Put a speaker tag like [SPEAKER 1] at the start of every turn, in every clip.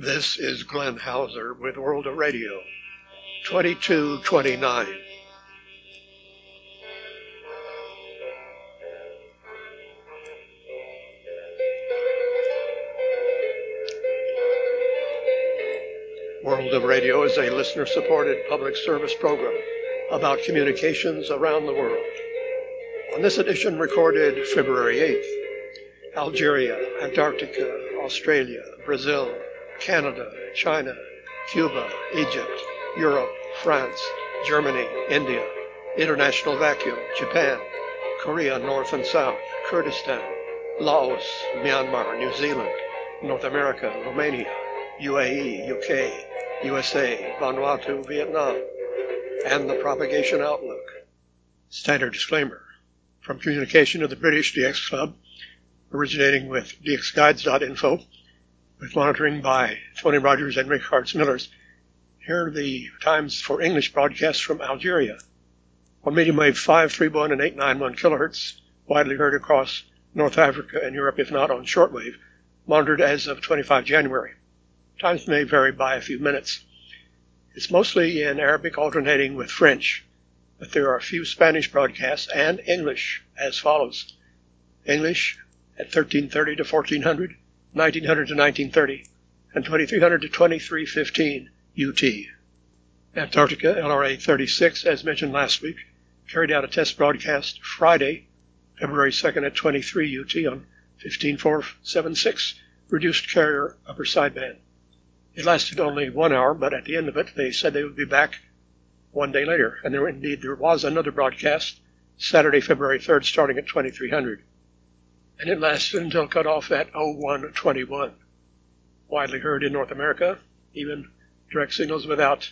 [SPEAKER 1] This is Glenn Hauser with World of Radio 2229. World of Radio is a listener supported public service program about communications around the world. On this edition, recorded February 8th, Algeria, Antarctica, Australia, Brazil, Canada, China, Cuba, Egypt, Europe, France, Germany, India, International Vacuum, Japan, Korea North and South, Kurdistan, Laos, Myanmar, New Zealand, North America, Romania, UAE, UK, USA, Vanuatu, Vietnam, and the Propagation Outlook. Standard disclaimer. From communication of the British DX Club, originating with dxguides.info, with monitoring by Tony Rogers and Rick Hartz Millers. Here are the times for English broadcasts from Algeria. On medium wave 531 and 891 kilohertz, widely heard across North Africa and Europe, if not on shortwave, monitored as of 25 January. Times may vary by a few minutes. It's mostly in Arabic alternating with French, but there are a few Spanish broadcasts and English as follows. English at 1330 to 1400, 1900 to 1930, and 2300 to 2315 UT. Antarctica LRA 36, as mentioned last week, carried out a test broadcast Friday, February 2nd at 23 UT on 15476, reduced carrier upper sideband. It lasted only one hour, but at the end of it, they said they would be back one day later, and there indeed there was another broadcast Saturday, February 3rd, starting at 2300 and it lasted until cut off at 0121. Widely heard in North America, even direct signals without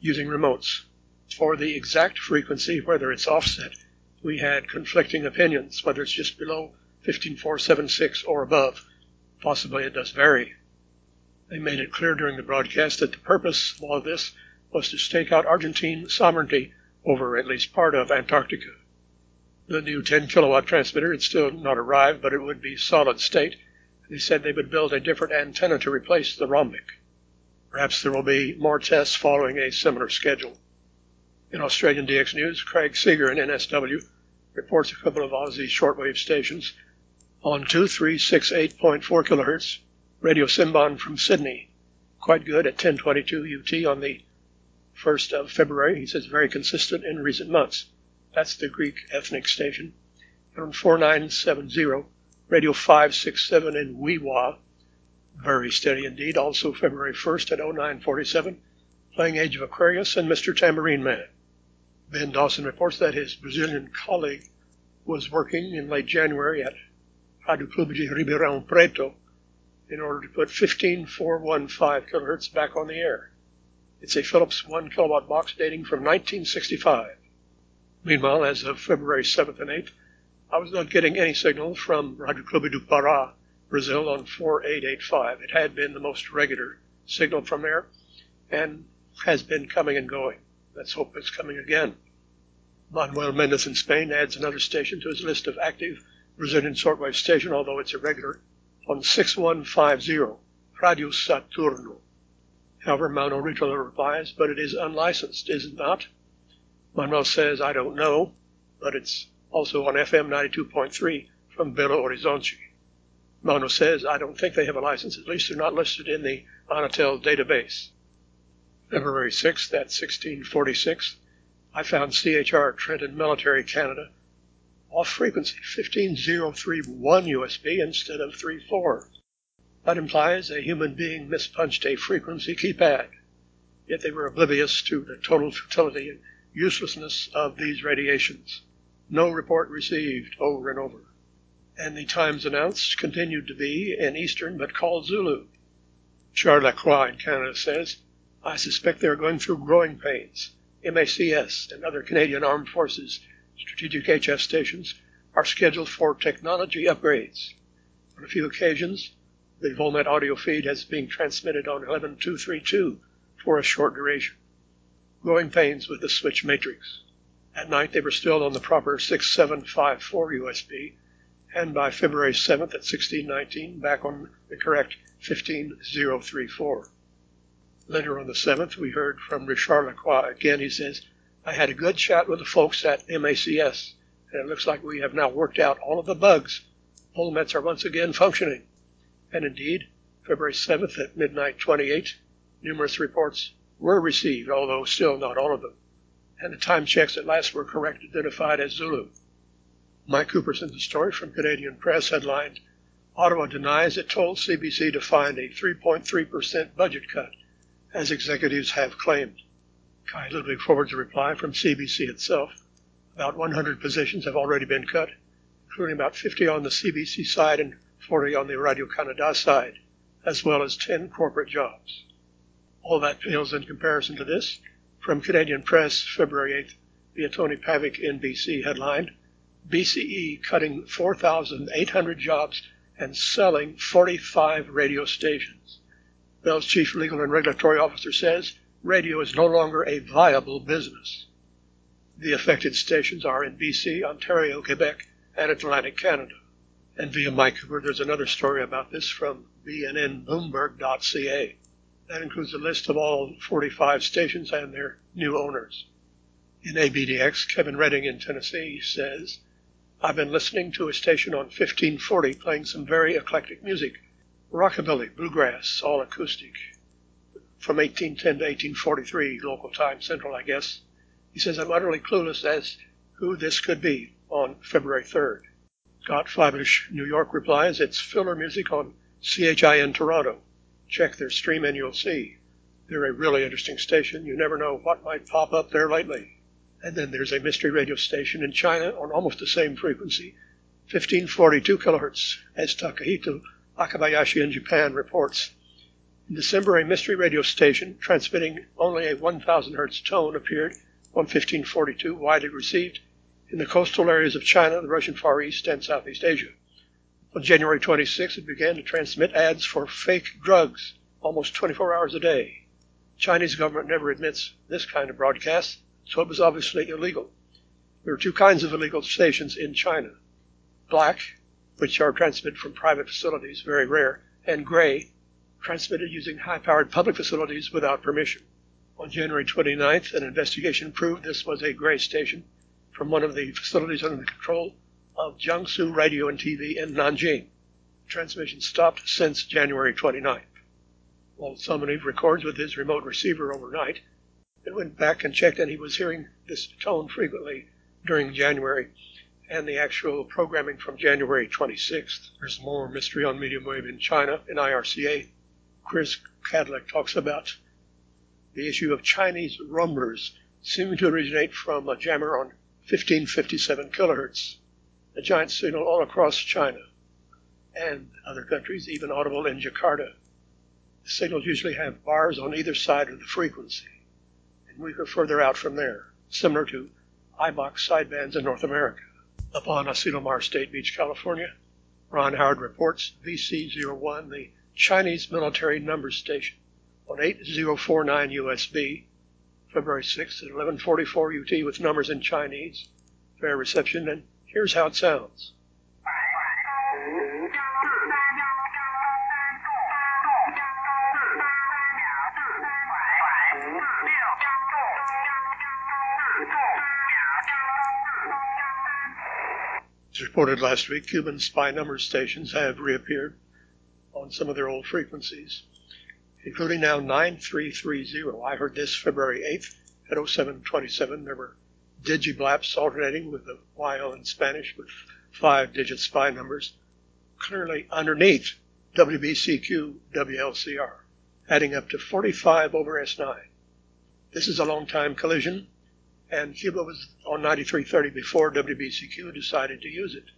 [SPEAKER 1] using remotes. For the exact frequency, whether it's offset, we had conflicting opinions, whether it's just below 15476 or above. Possibly it does vary. They made it clear during the broadcast that the purpose of all this was to stake out Argentine sovereignty over at least part of Antarctica. The new 10 kilowatt transmitter had still not arrived, but it would be solid state. They said they would build a different antenna to replace the rhombic. Perhaps there will be more tests following a similar schedule. In Australian DX News, Craig Seager in NSW reports a couple of Aussie shortwave stations on 2368.4 kilohertz, Radio Symban from Sydney. Quite good at 1022 UT on the 1st of February. He says very consistent in recent months. That's the Greek ethnic station. And on 4970, Radio 567 in Wee-Waa. Very steady indeed. Also February 1st at 0947, playing Age of Aquarius and Mr. Tambourine Man. Ben Dawson reports that his Brazilian colleague was working in late January at Radio Clube de Ribeirão Preto in order to put 15415 kilohertz back on the air. It's a Philips 1 kilowatt box dating from 1965. Meanwhile, as of February 7th and 8th, I was not getting any signal from Radio Clube do Pará, Brazil, on 4885. It had been the most regular signal from there and has been coming and going. Let's hope it's coming again. Manuel Mendes in Spain adds another station to his list of active Brazilian shortwave station, although it's irregular, on 6150, Radio Saturno. However, Mauno Ritola replies, but it is unlicensed, is it not? Manuel says, I don't know, but it's also on FM 92.3 from Belo Horizonte. Mauno says, I don't think they have a license. At least they're not listed in the Anatel database. February 6th at 1646, I found CHR Trenton Military Canada off frequency 15031 USB instead of 34. That implies a human being mispunched a frequency keypad. Yet they were oblivious to the total futility uselessness of these radiations. No report received over and over. And the times announced continued to be in Eastern but called Zulu. Charles Lacroix in Canada says, I suspect they are going through growing pains. MACS and other Canadian Armed Forces strategic HF stations are scheduled for technology upgrades. On a few occasions, the Volmet audio feed has been transmitted on 11232 for a short duration growing pains with the switch matrix. At night, they were still on the proper 6754 USB, and by February 7th at 1619, back on the correct 15034. Later on the 7th, we heard from Richard Lacroix again. He says, I had a good chat with the folks at MACS, and it looks like we have now worked out all of the bugs. Volmets are once again functioning. And indeed, February 7th at midnight 28, numerous reports were received, although still not all of them. And the time checks at last were correct, identified as Zulu. Mike Cooper sent the story from Canadian Press headlined, Ottawa denies it told CBC to find a 3.3% budget cut, as executives have claimed. Kai Ludwig forwards a reply from CBC itself. About 100 positions have already been cut, including about 50 on the CBC side and 40 on the Radio Canada side, as well as 10 corporate jobs. All that pales in comparison to this. From Canadian Press, February 8th, via Tony Pavic in BC headlined, BCE cutting 4,800 jobs and selling 45 radio stations. Bell's chief legal and regulatory officer says radio is no longer a viable business. The affected stations are in BC, Ontario, Quebec, and Atlantic Canada. And via Mike Cooper, there's another story about this from bnnbloomberg.ca. That includes a list of all 45 stations and their new owners. In ABDX, Kevin Redding in Tennessee says, I've been listening to a station on 1540 playing some very eclectic music rockabilly, bluegrass, all acoustic. From 1810 to 1843, local time central, I guess. He says, I'm utterly clueless as who this could be on February 3rd. Scott Fybush, New York replies, it's filler music on CHIN Toronto. Check their stream and you'll see. They're a really interesting station. You never know what might pop up there lately. And then there's a mystery radio station in China on almost the same frequency, 1542 kilohertz, as Takahito Akabayashi in Japan reports. In December, a mystery radio station transmitting only a 1000 hertz tone appeared on 1542, widely received in the coastal areas of China, the Russian Far East, and Southeast Asia. On January 26, it began to transmit ads for fake drugs almost 24 hours a day. The Chinese government never admits this kind of broadcast, so it was obviously illegal. There are two kinds of illegal stations in China black, which are transmitted from private facilities, very rare, and gray, transmitted using high powered public facilities without permission. On January 29th, an investigation proved this was a gray station from one of the facilities under the control of Jiangsu Radio and TV in Nanjing. Transmission stopped since January 29th. Walt Salmaniw records with his remote receiver overnight and went back and checked, and he was hearing this tone frequently during January and the actual programming from January 26th. There's more mystery on medium wave in China in IRCA. Chris Cadillac talks about the issue of Chinese rumors seeming to originate from a jammer on 1557 kilohertz a giant signal all across China and other countries, even audible in Jakarta. The signals usually have bars on either side of the frequency, and we are further out from there, similar to IBOC sidebands in North America. Upon Asilomar State Beach, California, Ron Howard reports VC01, the Chinese military number station, on 8049 USB, February 6th at 1144 UT with numbers in Chinese. Fair reception and Here's how it sounds. As reported last week, Cuban spy number stations have reappeared on some of their old frequencies, including now 9330. I heard this February 8th at 0727. There were digiblaps alternating with a YL in Spanish with five digit spy numbers, clearly underneath WBCQ WLCR, adding up to 45 over S9. This is a long time collision, and Cuba was on 9330 before WBCQ decided to use it.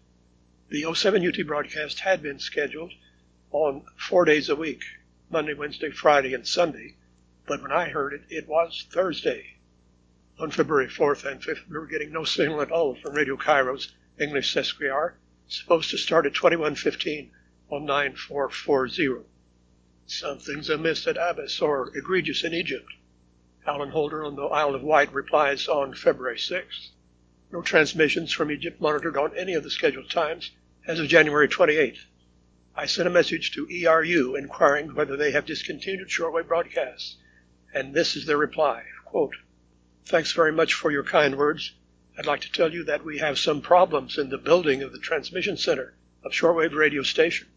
[SPEAKER 1] The 07 UT broadcast had been scheduled on four days a week Monday, Wednesday, Friday, and Sunday, but when I heard it, it was Thursday on February 4th and 5th, we were getting no signal at all from Radio Cairo's English Sesquihour, supposed to start at 2115 on 9440. Something's amiss at Abbas or egregious in Egypt. Alan Holder on the Isle of Wight replies on February 6th. No transmissions from Egypt monitored on any of the scheduled times As of January 28th, I sent a message to ERU inquiring whether they have discontinued shortwave broadcasts, and this is their reply. Quote, Thanks very much for your kind words. I'd like to tell you that we have some problems in the building of the transmission center of shortwave radio station.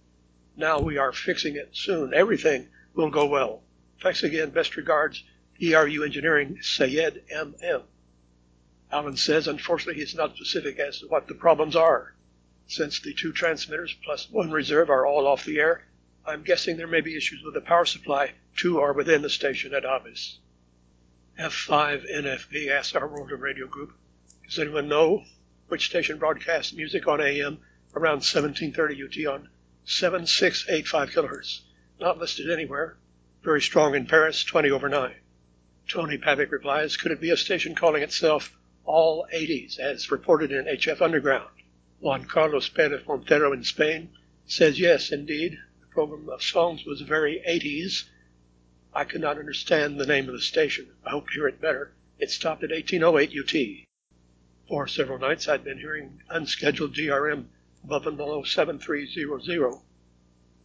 [SPEAKER 1] Now we are fixing it soon. Everything will go well. Thanks again. Best regards, ERU Engineering, Sayed M.M. Alan says, unfortunately, he's not specific as to what the problems are. Since the two transmitters plus one reserve are all off the air, I'm guessing there may be issues with the power supply. Two are within the station at Avis. F5NFB asked our World of Radio group, Does anyone know which station broadcasts music on AM around 1730 UT on 7685 kilohertz? Not listed anywhere. Very strong in Paris, 20 over 9. Tony Pavic replies, Could it be a station calling itself All 80s, as reported in HF Underground? Juan Carlos Perez Montero in Spain says, yes, indeed, the program of songs was very 80s. I could not understand the name of the station. I hope to hear it better. It stopped at 1808 UT. For several nights I'd been hearing unscheduled DRM above and below 7300,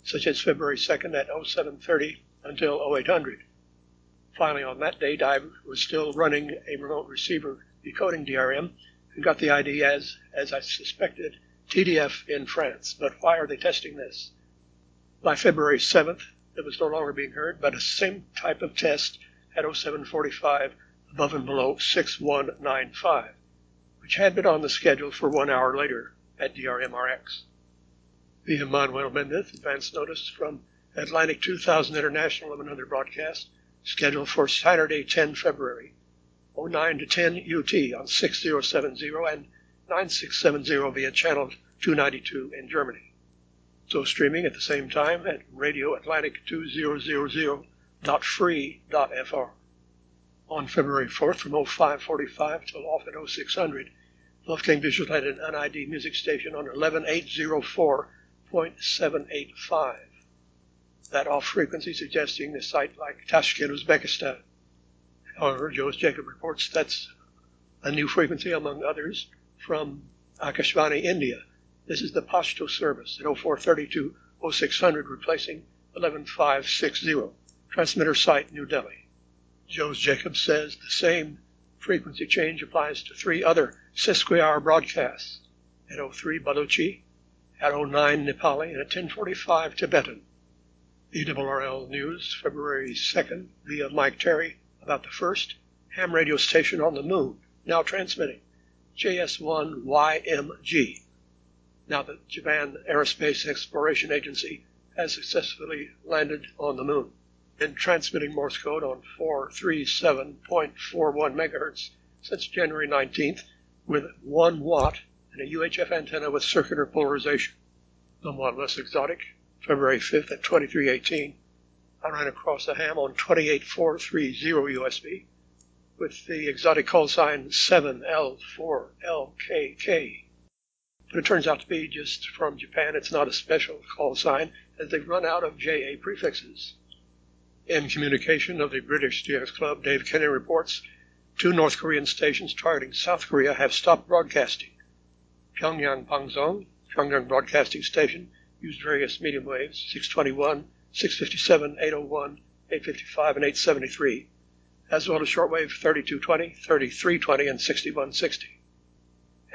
[SPEAKER 1] such as February 2nd at 0730 until 0800. Finally, on that date, I was still running a remote receiver decoding DRM and got the ID as, as I suspected, TDF in France. But why are they testing this? By February 7th, it was no longer being heard, but a same type of test at 0745 above and below 6195, which had been on the schedule for one hour later at DRMRX. The Emmanuel Mendez advance notice from Atlantic 2000 International of another broadcast scheduled for Saturday, 10 February 09 to 10 UT on 6070 and 9670 via channel 292 in Germany. So streaming at the same time at Radio Atlantic 2000.free.fr. On February 4th from 0545 till off at 0600, Wolfgang Büschel had an NID music station on 11804.785. That off frequency suggesting a site like Tashkent, Uzbekistan. However, Joost Jacob reports that's a new frequency, among others, from Akashvani, India. This is the Pashto service at 0432 0600, replacing 11560. Transmitter site, New Delhi. Joost Jacobs says the same frequency change applies to three other sesquihour broadcasts at 03 Baluchi, at 09 Nepali, and at 1045 Tibetan. ARRL News, February 2nd, via Mike Terry, about the first ham radio station on the moon, now transmitting JS1YMG. Now that Japan Aerospace Exploration Agency has successfully landed on the moon and transmitting Morse code on 437.41 megahertz since January 19th with 1 watt and a UHF antenna with circular polarization. Somewhat less exotic, February 5th at 2318, I ran across a ham on 28430 USB with the exotic call sign 7L4LKK. But it turns out to be just from Japan. It's not a special call sign, as they've run out of JA prefixes. In communication of the British DX Club, Dave Kenny reports two North Korean stations targeting South Korea have stopped broadcasting. Pyongyang Pangsong, Pyongyang Broadcasting Station, used various medium waves, 621, 657, 801, 855, and 873, as well as shortwave 3220, 3320, and 6160.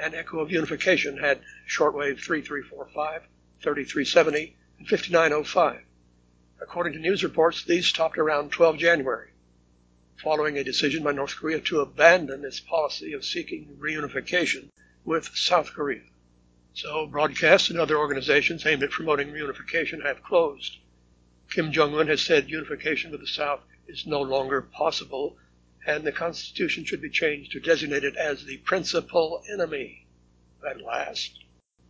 [SPEAKER 1] And Echo of Unification had shortwave 3345, 3370, and 5905. According to news reports, these stopped around 12 January, following a decision by North Korea to abandon its policy of seeking reunification with South Korea. So broadcasts and other organizations aimed at promoting reunification have closed. Kim Jong un has said unification with the South is no longer possible, and the Constitution should be changed to designate it as the principal enemy at last.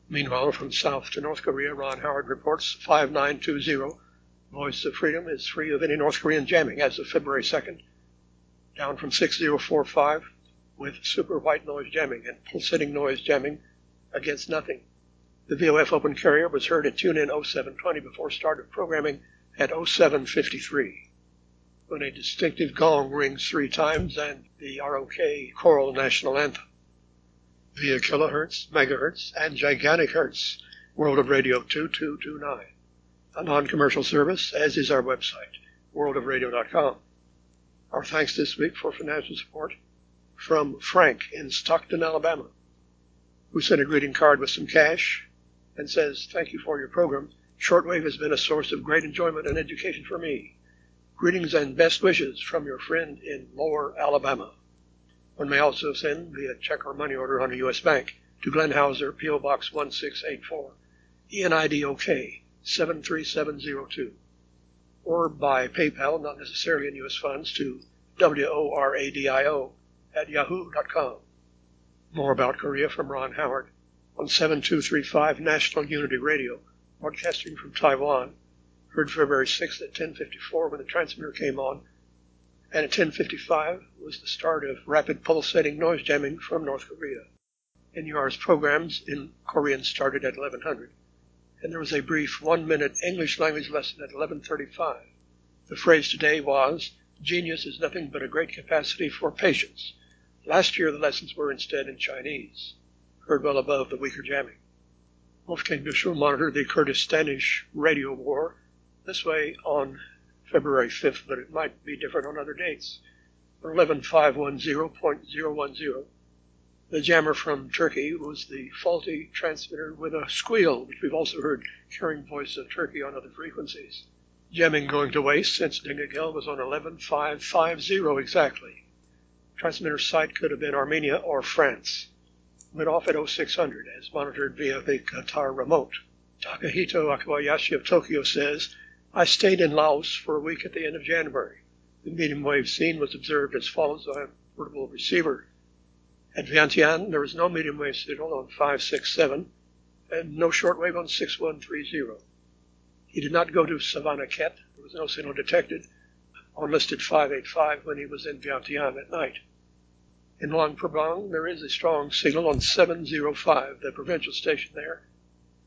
[SPEAKER 1] Meanwhile, from South to North Korea, Ron Howard reports 5920. Voice of Freedom is free of any North Korean jamming as of February 2nd, down from 6045 with super white noise jamming and pulsating noise jamming against nothing. The VOF open carrier was heard at tune in 0720 before start of programming at 0753 when a distinctive gong rings three times and the ROK choral national anthem. Via kilohertz, megahertz, and gigantic hertz, World of Radio 2229, a non-commercial service, as is our website, worldofradio.com. Our thanks this week for financial support from Frank in Stockton, Alabama, who sent a greeting card with some cash and says, Thank you for your program. Shortwave has been a source of great enjoyment and education for me. Greetings and best wishes from your friend in Lower Alabama. One may also send via check or money order on a U.S. bank to Glenn Hauser, P.O. Box 1684, ENIDOK 73702 or by PayPal, not necessarily in U.S. funds, to W-O-R-A-D-I-O at yahoo.com. More about Korea from Ron Howard on 7235 National Unity Radio, broadcasting from Taiwan. Heard February 6th at 1054 when the transmitter came on, and at 1055 was the start of rapid pulsating noise jamming from North Korea. NUR's programs in Korean started at 1100 and there was a brief one-minute English language lesson at 11:35. The phrase today was, "Genius is nothing but a great capacity for patience." Last year the lessons were instead in Chinese, heard well above the weaker jamming. Wolfgang Büschel monitored the Kurdistanish radio war this way on February 5th, but it might be different on other dates. 11510.010 the jammer from Turkey was the faulty transmitter with a squeal, which we've also heard carrying voice of Turkey on other frequencies. Jamming going to waste since Dingagel was on 11550 exactly. Transmitter site could have been Armenia or France. Went off at 0600 as monitored via the Qatar remote. Takahito Akabayashi of Tokyo says, I stayed in Laos for a week at the end of January. The medium wave scene was observed as follows on a portable receiver at Vientiane, there was no medium wave signal on 567 and no shortwave on 6130. He did not go to Savannakhet. There was no signal detected on listed 585 when he was in Vientiane at night. In Luang Prabang, there is a strong signal on 705, the provincial station there,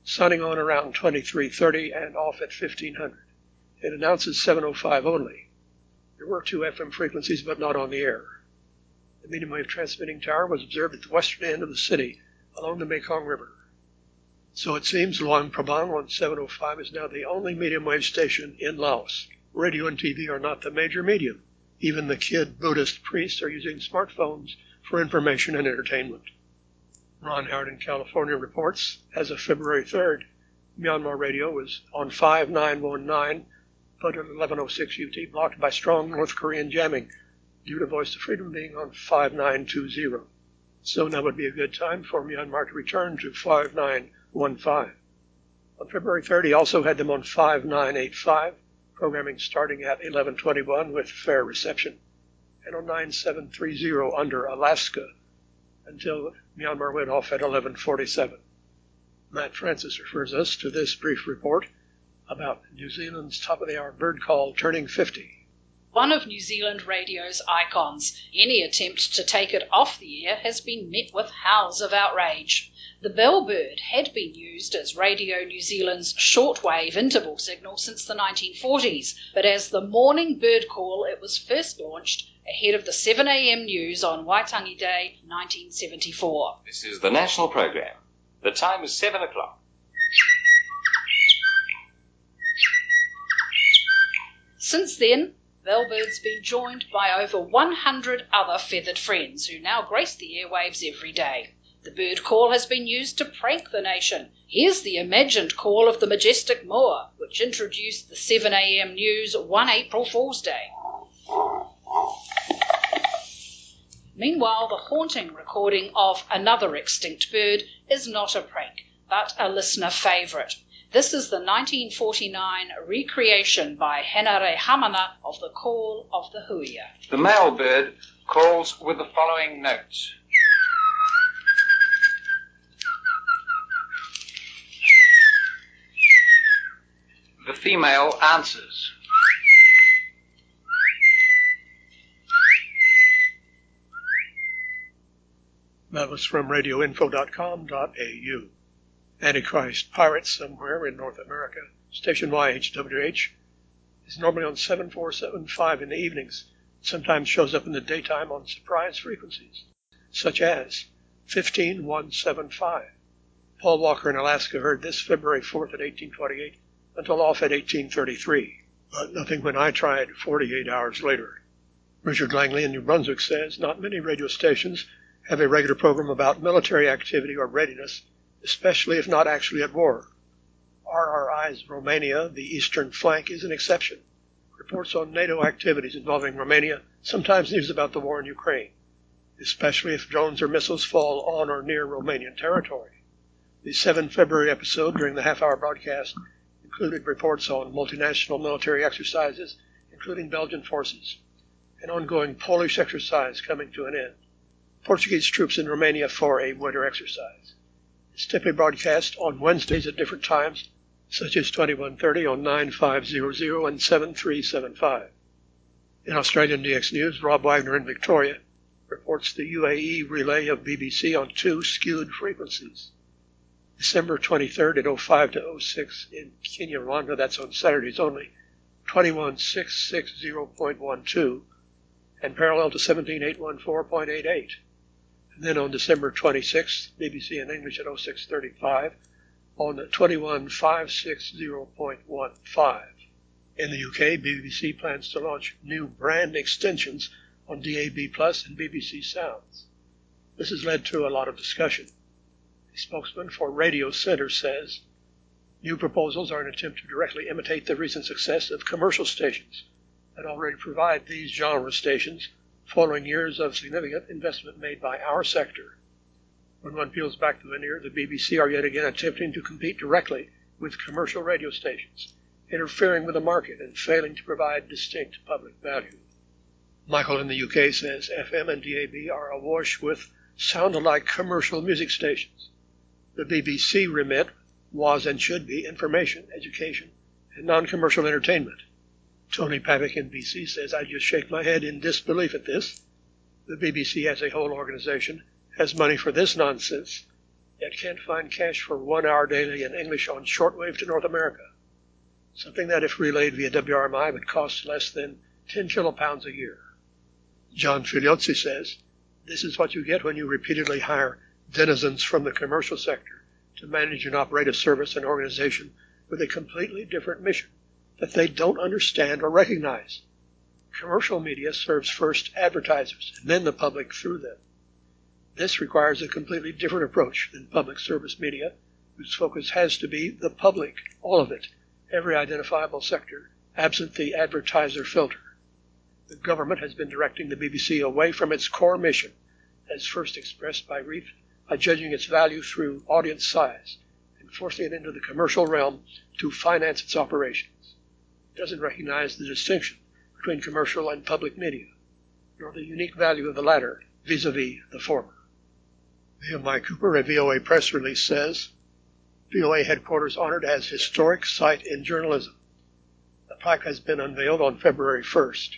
[SPEAKER 1] sunning on around 2330 and off at 1500. It announces 705 only. There were two FM frequencies, but not on the air. The medium wave transmitting tower was observed at the western end of the city along the Mekong River. So it seems Luang Prabang on 705 is now the only medium wave station in Laos. Radio and TV are not the major medium. Even the kid Buddhist priests are using smartphones for information and entertainment. Ron Howard in California reports, as of February 3rd, Myanmar radio was on 5919, but at 1106 UT blocked by strong North Korean jamming due to Voice of Freedom being on 5920. So now would be a good time for Myanmar to return to 5915. On February 30, also had them on 5985, programming starting at 1121 with fair reception, and on 9730 under Alaska until Myanmar went off at 1147. Matt Francis refers us to this brief report about New Zealand's top of the hour bird call turning 50
[SPEAKER 2] one of New Zealand radio's icons. Any attempt to take it off the air has been met with howls of outrage. The bellbird had been used as Radio New Zealand's shortwave interval signal since the 1940s, but as the morning bird call it was first launched ahead of the 7am news on Waitangi Day 1974.
[SPEAKER 3] This is the national programme. The time is 7 o'clock.
[SPEAKER 2] Since then, Bellbird's been joined by over 100 other feathered friends who now grace the airwaves every day. The bird call has been used to prank the nation. Here's the imagined call of the majestic moa, which introduced the 7am news one April Fool's Day. Meanwhile, the haunting recording of another extinct bird is not a prank, but a listener favourite. This is the 1949 recreation by Henare Hamana of the Call of the Huia.
[SPEAKER 3] The male bird calls with the following notes. The female answers.
[SPEAKER 1] That was from radioinfo.com.au. Antichrist Pirates somewhere in North America, station YHWH, is normally on 7475 in the evenings. It sometimes shows up in the daytime on surprise frequencies, such as 15175. Paul Walker in Alaska heard this February 4th at 1828 until off at 1833, but nothing when I tried 48 hours later. Richard Langley in New Brunswick says not many radio stations have a regular program about military activity or readiness, especially if not actually at war. RRI's Romania, the eastern flank, is an exception. Reports on NATO activities involving Romania, sometimes news about the war in Ukraine, especially if drones or missiles fall on or near Romanian territory. The 7 February episode during the half hour broadcast included reports on multinational military exercises, including Belgian forces, an ongoing Polish exercise coming to an end, Portuguese troops in Romania for a winter exercise. It's typically broadcast on Wednesdays at different times, such as 2130 on 9500 and 7375. In Australian DX News, Rob Wagner in Victoria reports the UAE relay of BBC on two skewed frequencies. December 23rd at 05 to 06 in Kenya, Rwanda, that's on Saturdays only, 21660.12, and parallel to 17814.88. And then on December 26th, BBC in English at 0635 on 21560.15. In the UK, BBC plans to launch new brand extensions on DAB Plus and BBC Sounds. This has led to a lot of discussion. A spokesman for Radio Center says new proposals are an attempt to directly imitate the recent success of commercial stations that already provide these genre stations following years of significant investment made by our sector. When one peels back the veneer, the BBC are yet again attempting to compete directly with commercial radio stations, interfering with the market and failing to provide distinct public value. Michael in the UK says FM and DAB are awash with sound alike commercial music stations. The BBC remit was and should be information, education, and non commercial entertainment. Tony Pavick in BC says, I just shake my head in disbelief at this. The BBC as a whole organization has money for this nonsense, yet can't find cash for one hour daily in English on shortwave to North America. Something that, if relayed via WRMI, would cost less than 10 kilopounds a year. John Figliozzi says, This is what you get when you repeatedly hire denizens from the commercial sector to manage and operate a service and organization with a completely different mission that they don't understand or recognize. Commercial media serves first advertisers and then the public through them. This requires a completely different approach than public service media, whose focus has to be the public, all of it, every identifiable sector, absent the advertiser filter. The government has been directing the BBC away from its core mission, as first expressed by Reith, by judging its value through audience size and forcing it into the commercial realm to finance its operations doesn't recognize the distinction between commercial and public media, nor the unique value of the latter vis a vis the former. Mike Cooper, a VOA press release says VOA headquarters honored as historic site in journalism. The plaque has been unveiled on February 1st.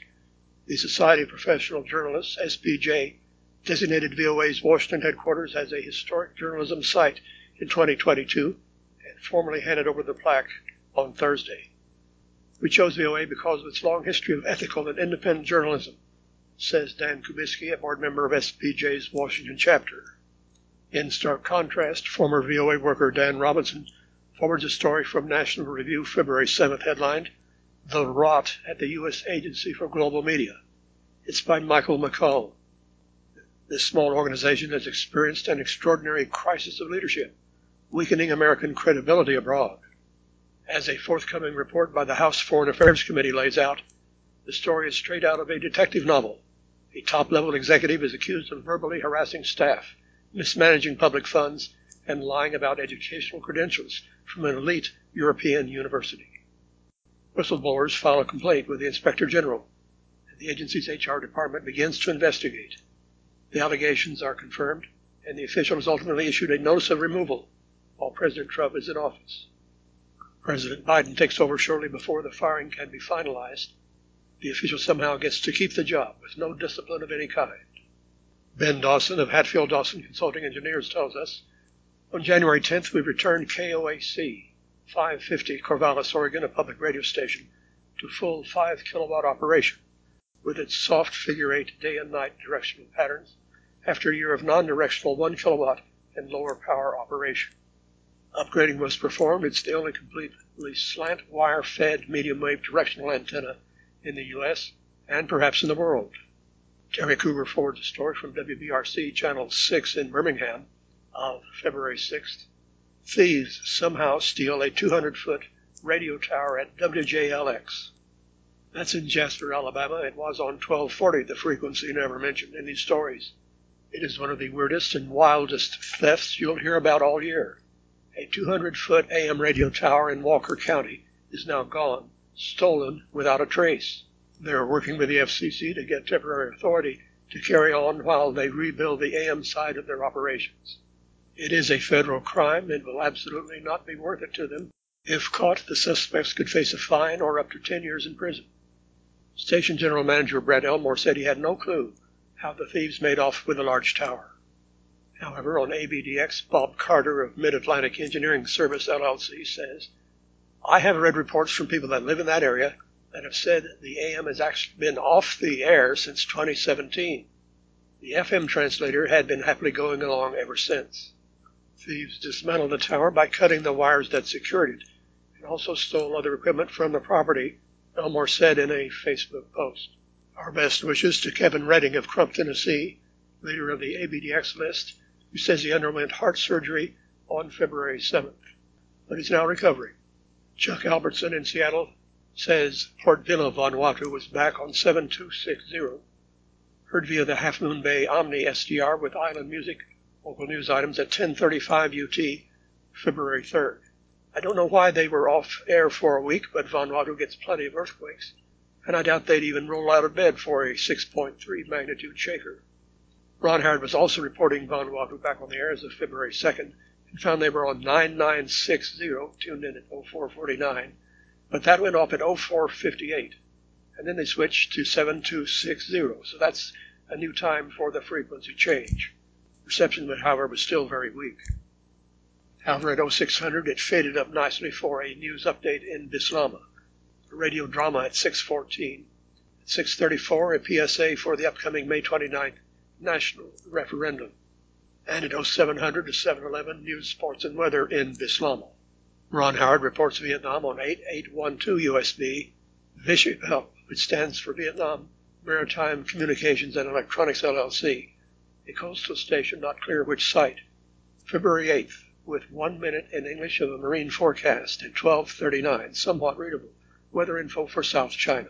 [SPEAKER 1] The Society of Professional Journalists, SPJ, designated VOA's Washington headquarters as a historic journalism site in 2022 and formally handed over the plaque on Thursday. We chose VOA because of its long history of ethical and independent journalism, says Dan Kubisky, a board member of SPJ's Washington chapter. In stark contrast, former VOA worker Dan Robinson forwards a story from National Review, February 7th, headlined, The Rot at the U.S. Agency for Global Media. It's by Michael McCall. This small organization has experienced an extraordinary crisis of leadership, weakening American credibility abroad. As a forthcoming report by the House Foreign Affairs Committee lays out, the story is straight out of a detective novel. A top level executive is accused of verbally harassing staff, mismanaging public funds, and lying about educational credentials from an elite European university. Whistleblowers file a complaint with the Inspector General, and the agency's HR department begins to investigate. The allegations are confirmed, and the official is ultimately issued a notice of removal while President Trump is in office. President Biden takes over shortly before the firing can be finalized. The official somehow gets to keep the job with no discipline of any kind. Ben Dawson of Hatfield Dawson Consulting Engineers tells us on January 10th, we returned KOAC 550 Corvallis, Oregon, a public radio station, to full 5 kilowatt operation with its soft figure 8 day and night directional patterns after a year of non directional 1 kilowatt and lower power operation. Upgrading was performed. It's the only completely slant wire fed medium wave directional antenna in the U.S. and perhaps in the world. Terry Cooper forwards a story from WBRC Channel 6 in Birmingham of February 6th. Thieves somehow steal a 200 foot radio tower at WJLX. That's in Jasper, Alabama. It was on 1240, the frequency never mentioned in these stories. It is one of the weirdest and wildest thefts you'll hear about all year. A 200 foot AM radio tower in Walker County is now gone, stolen without a trace. They're working with the FCC to get temporary authority to carry on while they rebuild the AM side of their operations. It is a federal crime and will absolutely not be worth it to them. If caught, the suspects could face a fine or up to 10 years in prison. Station General Manager Brett Elmore said he had no clue how the thieves made off with the large tower. However, on ABDX, Bob Carter of Mid Atlantic Engineering Service LLC says, I have read reports from people that live in that area that have said the AM has actually been off the air since 2017. The FM translator had been happily going along ever since. Thieves dismantled the tower by cutting the wires that secured it and also stole other equipment from the property, Elmore said in a Facebook post. Our best wishes to Kevin Redding of Crump, Tennessee, leader of the ABDX list, who says he underwent heart surgery on February 7th, but is now recovering. Chuck Albertson in Seattle says Port Vila Vanuatu was back on 7260, heard via the Half Moon Bay Omni SDR with island music, local news items at 1035 UT, February 3rd. I don't know why they were off air for a week, but Vanuatu gets plenty of earthquakes, and I doubt they'd even roll out of bed for a 6.3 magnitude shaker. Ron Howard was also reporting Vanuatu back on the air as of February 2nd and found they were on 9960, tuned in at 0449, but that went off at 0458. And then they switched to 7260, so that's a new time for the frequency change. Reception, however, was still very weak. However, at 0600, it faded up nicely for a news update in Bislama, a radio drama at 614. At 634, a PSA for the upcoming May 29th national referendum. And at 0700 to 711, news, sports, and weather in Bislama. Ron Howard reports Vietnam on 8812 USB, which stands for Vietnam Maritime Communications and Electronics LLC, a coastal station not clear which site. February 8th, with one minute in English of a marine forecast at 1239, somewhat readable. Weather info for South China.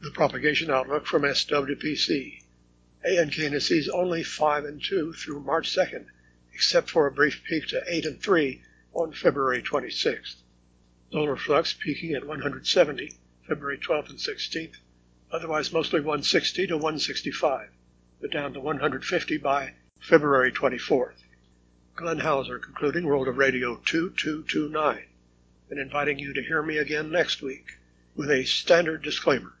[SPEAKER 4] The
[SPEAKER 1] propagation outlook from SWPC. ANKNC's only 5 and 2 through March 2nd, except for a brief peak to 8 and 3 on February 26th. Solar flux peaking at 170 February 12th and 16th, otherwise mostly 160 to 165 but down to 150 by February 24th. Glenn Hauser concluding World of Radio 2229 and inviting you to hear me again next week with a standard disclaimer.